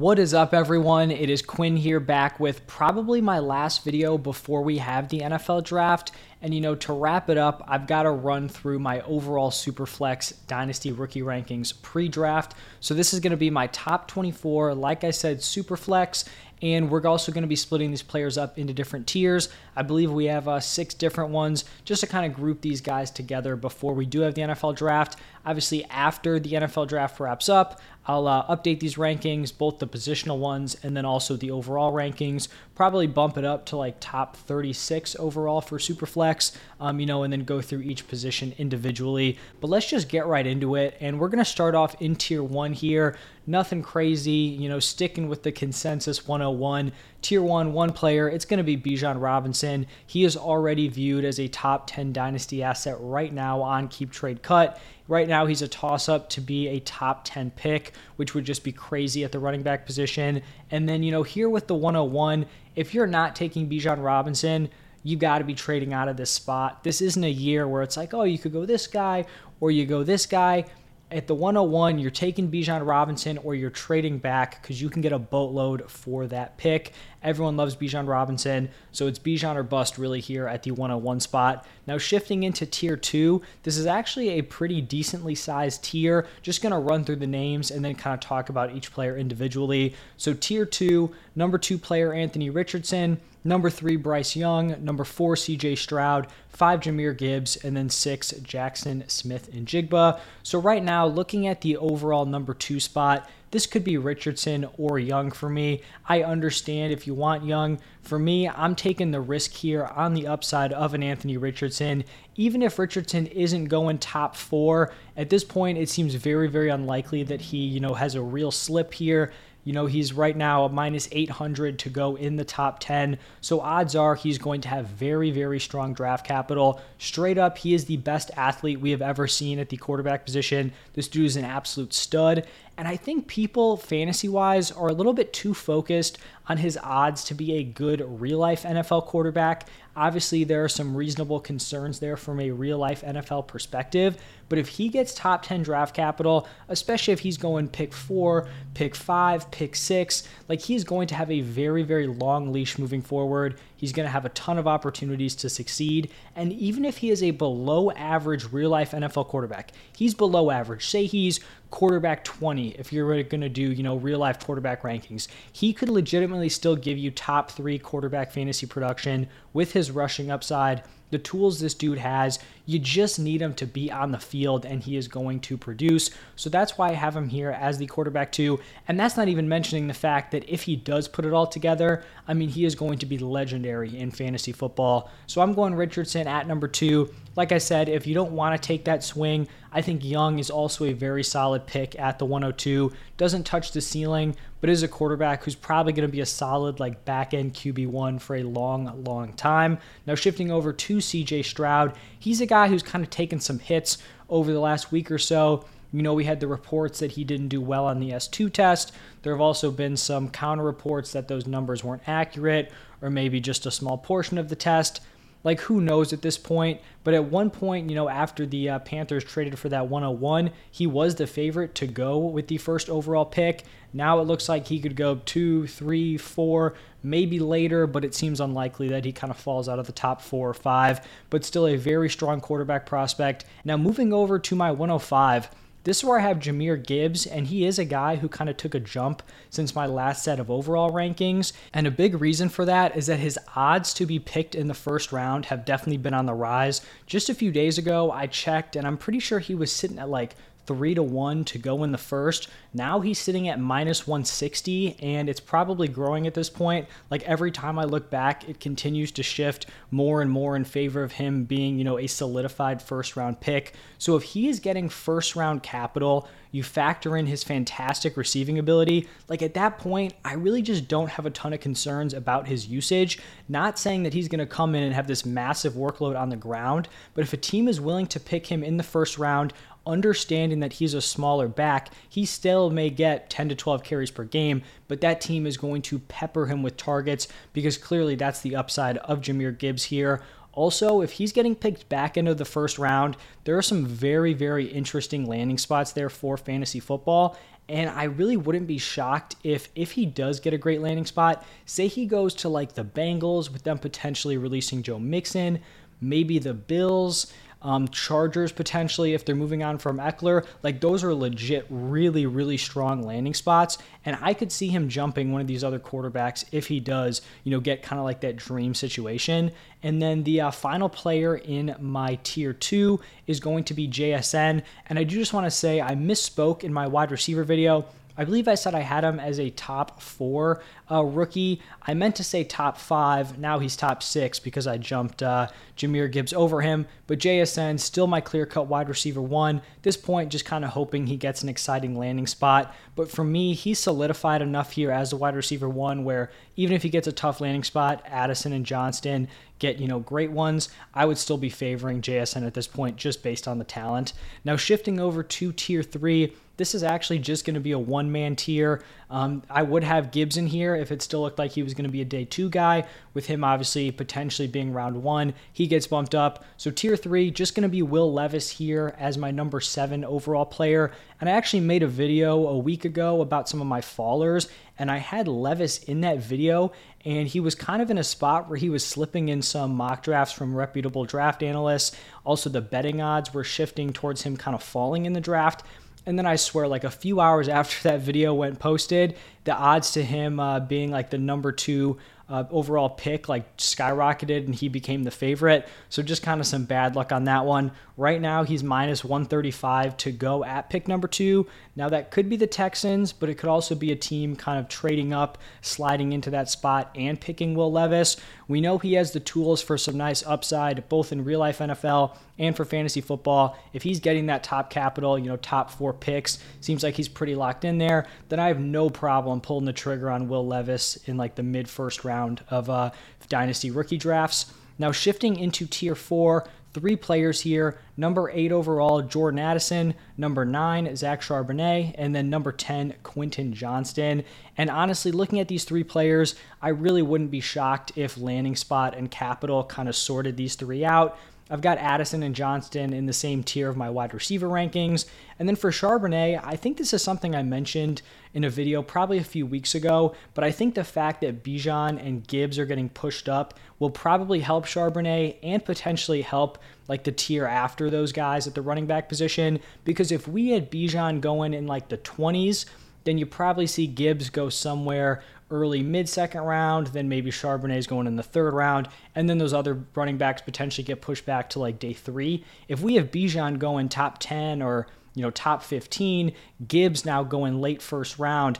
What is up, everyone? It is Quinn here back with probably my last video before we have the NFL draft. And you know, to wrap it up, I've got to run through my overall Superflex Dynasty rookie rankings pre draft. So this is going to be my top 24, like I said, Superflex. And we're also going to be splitting these players up into different tiers. I believe we have uh, six different ones just to kind of group these guys together before we do have the NFL draft. Obviously, after the NFL draft wraps up, I'll uh, update these rankings, both the positional ones and then also the overall rankings. Probably bump it up to like top 36 overall for Superflex, um, you know, and then go through each position individually. But let's just get right into it. And we're going to start off in tier one here. Nothing crazy, you know, sticking with the consensus 101. Tier one, one player, it's going to be Bijan Robinson. He is already viewed as a top 10 dynasty asset right now on Keep Trade Cut. Right now, he's a toss up to be a top 10 pick, which would just be crazy at the running back position. And then, you know, here with the 101, if you're not taking Bijan Robinson, you got to be trading out of this spot. This isn't a year where it's like, oh, you could go this guy or you go this guy at the 101, you're taking Bijan Robinson or you're trading back because you can get a boatload for that pick. Everyone loves Bijan Robinson, so it's Bijan or bust really here at the 101 spot. Now, shifting into tier two, this is actually a pretty decently sized tier. Just going to run through the names and then kind of talk about each player individually. So, tier two, number two player Anthony Richardson. Number three, Bryce Young. Number four, CJ Stroud. Five, Jahmyr Gibbs. And then six, Jaxon Smith-Njigba. So, right now, looking at the overall number two spot, this could be Richardson or Young for me. I understand if you want Young. For me, I'm taking the risk here on the upside of an Anthony Richardson. Even if Richardson isn't going top four, at this point, it seems very, very unlikely that he, you know, has a real slip here. You know, he's right now a minus 800 to go in the top 10. So odds are he's going to have very, very strong draft capital. Straight up, he is the best athlete we have ever seen at the quarterback position. This dude is an absolute stud. And I think people, fantasy wise, are a little bit too focused on his odds to be a good real life NFL quarterback. Obviously, there are some reasonable concerns there from a real life NFL perspective. But if he gets top 10 draft capital, especially if he's going pick four, pick five, pick six, like he's going to have a very, very long leash moving forward. He's going to have a ton of opportunities to succeed. And even if he is a below average real life NFL quarterback, he's below average. Say he's quarterback 20 if you're going to do, you know, real life quarterback rankings. He could legitimately still give you top 3 quarterback fantasy production with his rushing upside the tools this dude has. You just need him to be on the field and he is going to produce. So that's why I have him here as the quarterback too. And that's not even mentioning the fact that if he does put it all together, I mean, he is going to be legendary in fantasy football. So I'm going Richardson at number two. Like I said, if you don't want to take that swing, I think Young is also a very solid pick at the 102. Doesn't touch the ceiling, but is a quarterback who's probably going to be a solid like back end QB1 for a long, long time. Now shifting over to CJ Stroud, he's a guy who's kind of taken some hits over the last week or so. You know, we had the reports that he didn't do well on the S2 test. There have also been some counter reports that those numbers weren't accurate or maybe just a small portion of the test like who knows at this point. But at one point, you know, after the uh, Panthers traded for that 101, he was the favorite to go with the first overall pick. Now it looks like he could go two, three, four, maybe later, but it seems unlikely that he kind of falls out of the top four or five. But still a very strong quarterback prospect. Now moving over to my 105. This is where I have Jahmyr Gibbs, and he is a guy who kind of took a jump since my last set of overall rankings. And a big reason for that is that his odds to be picked in the first round have definitely been on the rise. Just a few days ago, I checked, and I'm pretty sure he was sitting at like three to one to go in the first. Now he's sitting at minus 160, and it's probably growing at this point. Like every time I look back, it continues to shift more and more in favor of him being, you know, a solidified first round pick. So if he is getting first round capital, you factor in his fantastic receiving ability, like at that point, I really just don't have a ton of concerns about his usage. Not saying that he's going to come in and have this massive workload on the ground, but if a team is willing to pick him in the first round, understanding that he's a smaller back, he still may get 10 to 12 carries per game, but that team is going to pepper him with targets because clearly that's the upside of Jahmyr Gibbs here. Also, if he's getting picked back into the first round, there are some very, very interesting landing spots there for fantasy football. And I really wouldn't be shocked if if he does get a great landing spot, say he goes to like the Bengals with them potentially releasing Joe Mixon, maybe the Bills um, Chargers potentially if they're moving on from Ekeler. Like those are legit, really, really strong landing spots. And I could see him jumping one of these other quarterbacks if he does, you know, get kind of like that dream situation. And then the uh, final player in my tier two is going to be JSN. And I do just want to say I misspoke in my wide receiver video. I believe I said I had him as a top four uh, rookie. I meant to say top five. Now he's top six because I jumped uh, Jahmyr Gibbs over him. But JSN, still my clear cut wide receiver one. this point, just kind of hoping he gets an exciting landing spot. But for me, he's solidified enough here as a wide receiver one where even if he gets a tough landing spot, Addison and Johnston get, you know, great ones, I would still be favoring JSN at this point just based on the talent. Now, shifting over to tier three, this is actually just going to be a one man tier. Um, I would have Gibbs in here if it still looked like he was going to be a day two guy, with him obviously potentially being round one. He gets bumped up. So tier three, just going to be Will Levis here as my number seven overall player. And I actually made a video a week ago about some of my fallers, and I had Levis in that video, and he was kind of in a spot where he was slipping in some mock drafts from reputable draft analysts. Also, the betting odds were shifting towards him kind of falling in the draft. And then I swear, like a few hours after that video went posted, the odds to him uh, being like the number two uh, overall pick like skyrocketed and he became the favorite. So just kind of some bad luck on that one. Right now he's minus 135 to go at pick number two. Now that could be the Texans, but it could also be a team kind of trading up, sliding into that spot and picking Will Levis. We know he has the tools for some nice upside, both in real life NFL and for fantasy football. If he's getting that top capital, you know, top four picks, seems like he's pretty locked in there, then I have no problem pulling the trigger on Will Levis in like the mid first round of uh, dynasty rookie drafts. Now, shifting into tier four, three players here. Number eight overall, Jordan Addison. Number nine, Zach Charbonnet. And then number 10, Quentin Johnston. And honestly, looking at these three players, I really wouldn't be shocked if landing spot and capital kind of sorted these three out. I've got Addison and Johnston in the same tier of my wide receiver rankings. And then for Charbonnet, I think this is something I mentioned in a video probably a few weeks ago, but I think the fact that Bijan and Gibbs are getting pushed up will probably help Charbonnet and potentially help like the tier after those guys at the running back position. Because if we had Bijan going in like the 20s, then you probably see Gibbs go somewhere early mid second round, then maybe Charbonnet is going in the third round, and then those other running backs potentially get pushed back to like day three. If we have Bijan going top 10 or you know top 15, Gibbs now going late first round,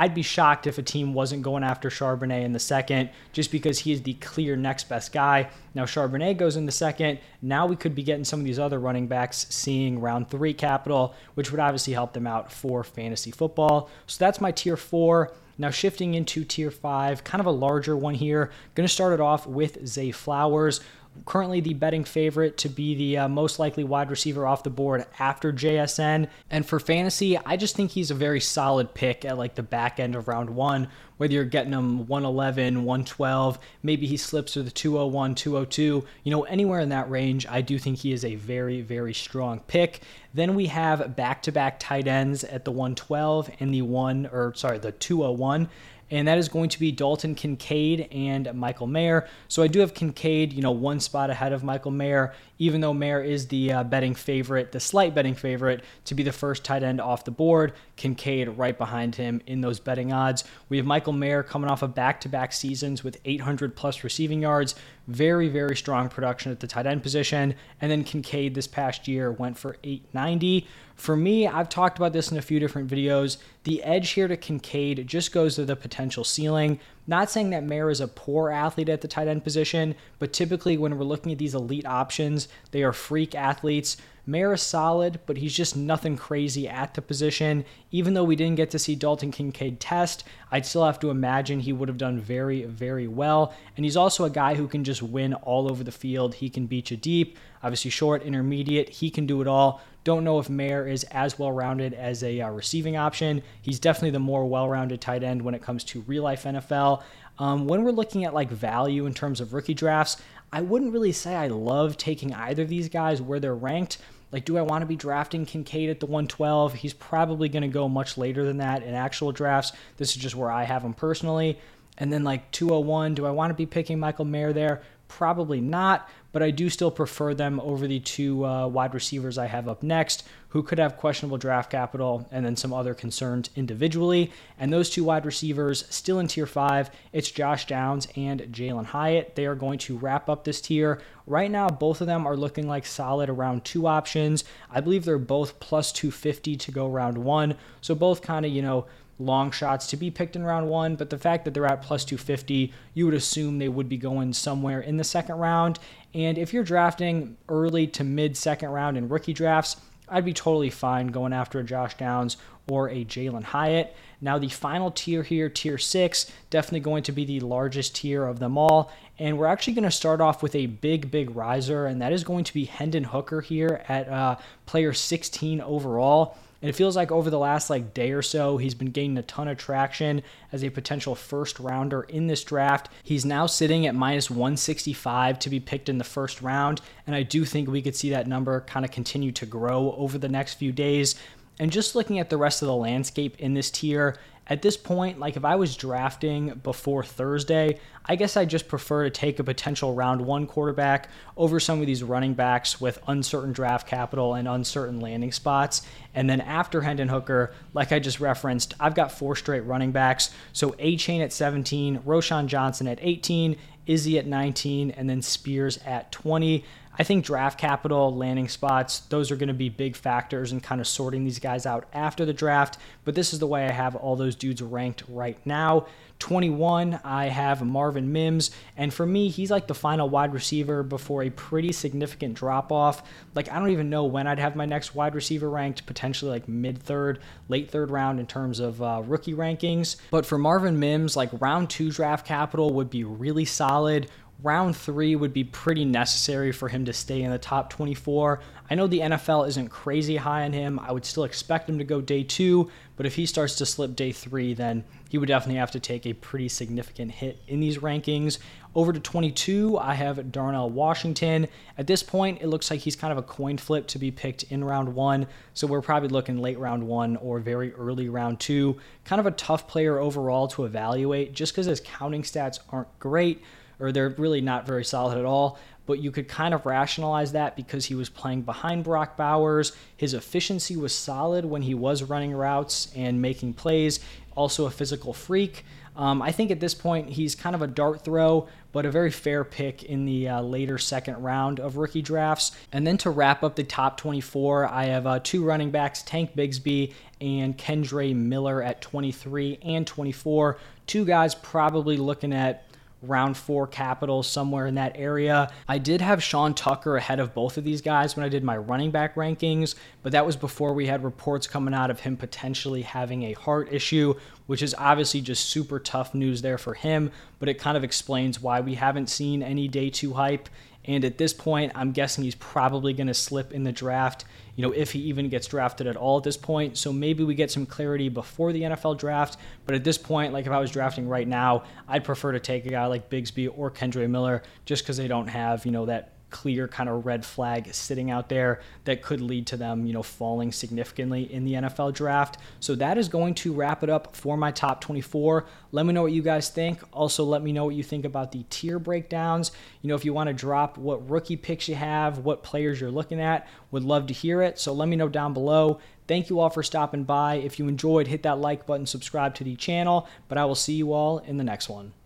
I'd be shocked if a team wasn't going after Charbonnet in the second just because he is the clear next best guy. Now Charbonnet goes in the second. Now we could be getting some of these other running backs seeing round three capital, which would obviously help them out for fantasy football. So that's my tier four. Now, shifting into tier five, kind of a larger one here. Going to start it off with Zay Flowers currently the betting favorite to be the uh, most likely wide receiver off the board after JSN. And for fantasy, I just think he's a very solid pick at like the back end of round one, whether you're getting him 111, 112, maybe he slips to the 201, 202, you know, anywhere in that range, I do think he is a very, very strong pick. Then we have back to back tight ends at the 112 and the one, or sorry, the 201 and that is going to be Dalton Kincaid and Michael Mayer. So I do have Kincaid, you know, one spot ahead of Michael Mayer, even though Mayer is the uh, betting favorite, the slight betting favorite to be the first tight end off the board. Kincaid right behind him in those betting odds. We have Michael Mayer coming off of back to back seasons with 800 plus receiving yards. Very, very strong production at the tight end position. And then Kincaid this past year went for 890. For me, I've talked about this in a few different videos. The edge here to Kincaid just goes to the potential ceiling. Not saying that Mayer is a poor athlete at the tight end position, but typically when we're looking at these elite options, they are freak athletes Mayer is solid, but he's just nothing crazy at the position. Even though we didn't get to see Dalton Kincaid test, I'd still have to imagine he would have done very, very well. And he's also a guy who can just win all over the field. He can beat you deep, obviously short, intermediate. He can do it all. Don't know if Mayer is as well rounded as a uh, receiving option. He's definitely the more well rounded tight end when it comes to real life NFL. Um, when we're looking at like value in terms of rookie drafts, I wouldn't really say I love taking either of these guys where they're ranked Like, do I want to be drafting Kincaid at the 112? He's probably going to go much later than that in actual drafts. This is just where I have him personally. And then, like, 201, do I want to be picking Michael Mayer there? Probably not, but I do still prefer them over the two uh, wide receivers I have up next, who could have questionable draft capital and then some other concerns individually. And those two wide receivers still in tier five, it's Josh Downs and Jalin Hyatt. They are going to wrap up this tier. Right now, both of them are looking like solid around two options. I believe they're both plus 250 to go round one. So both kind of, you know, long shots to be picked in round one, but the fact that they're at plus 250, you would assume they would be going somewhere in the second round. And if you're drafting early to mid second round in rookie drafts, I'd be totally fine going after a Josh Downs or a Jalin Hyatt. Now, the final tier here, tier six, definitely going to be the largest tier of them all. And we're actually going to start off with a big, big riser, and that is going to be Hendon Hooker here at uh, player 16 overall. And it feels like over the last like day or so, he's been gaining a ton of traction as a potential first rounder in this draft. He's now sitting at minus 165 to be picked in the first round. And I do think we could see that number kind of continue to grow over the next few days. And just looking at the rest of the landscape in this tier, at this point, like if I was drafting before Thursday, I guess I just prefer to take a potential round one quarterback over some of these running backs with uncertain draft capital and uncertain landing spots. And then after Hendon Hooker, like I just referenced, I've got four straight running backs. So Achane at 17, Roschon Johnson at 18, Izzy at 19, and then Spears at 20. I think draft capital, landing spots, those are going to be big factors in kind of sorting these guys out after the draft. But this is the way I have all those dudes ranked right now. 21, I have Marvin Mims. And for me, he's like the final wide receiver before a pretty significant drop off. Like, I don't even know when I'd have my next wide receiver ranked, potentially like mid third, late third round in terms of uh, rookie rankings. But for Marvin Mims, like round two draft capital would be really solid round three would be pretty necessary for him to stay in the top 24. I know the NFL isn't crazy high on him. I would still expect him to go day two, but if he starts to slip day three, then he would definitely have to take a pretty significant hit in these rankings. Over to 22, I have Darnell Washington. At this point, it looks like he's kind of a coin flip to be picked in round one, so we're probably looking late round one or very early round two. Kind of a tough player overall to evaluate just because his counting stats aren't great or they're really not very solid at all. But you could kind of rationalize that because he was playing behind Brock Bowers. His efficiency was solid when he was running routes and making plays. Also, a physical freak. Um, I think at this point he's kind of a dart throw, but a very fair pick in the uh, later second round of rookie drafts. And then to wrap up the top 24, I have uh, two running backs, Tank Bigsby and Kendre Miller at 23 and 24. Two guys probably looking at round four capital somewhere in that area. I did have Sean Tucker ahead of both of these guys when I did my running back rankings, but that was before we had reports coming out of him potentially having a heart issue, which is obviously just super tough news there for him, but it kind of explains why we haven't seen any day two hype. And at this point, I'm guessing he's probably going to slip in the draft you know, if he even gets drafted at all at this point. So maybe we get some clarity before the NFL draft. But at this point, like if I was drafting right now, I'd prefer to take a guy like Bigsby or Kendre Miller just because they don't have, you know, that clear kind of red flag sitting out there that could lead to them, you know, falling significantly in the NFL draft. So that is going to wrap it up for my top 24. Let me know what you guys think. Also, let me know what you think about the tier breakdowns. You know, if you want to drop what rookie picks you have, what players you're looking at, would love to hear it. So let me know down below. Thank you all for stopping by. If you enjoyed, hit that like button, subscribe to the channel, but I will see you all in the next one.